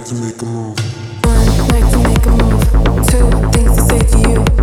like to make a move. One, like to make a move. Two, things to say to you.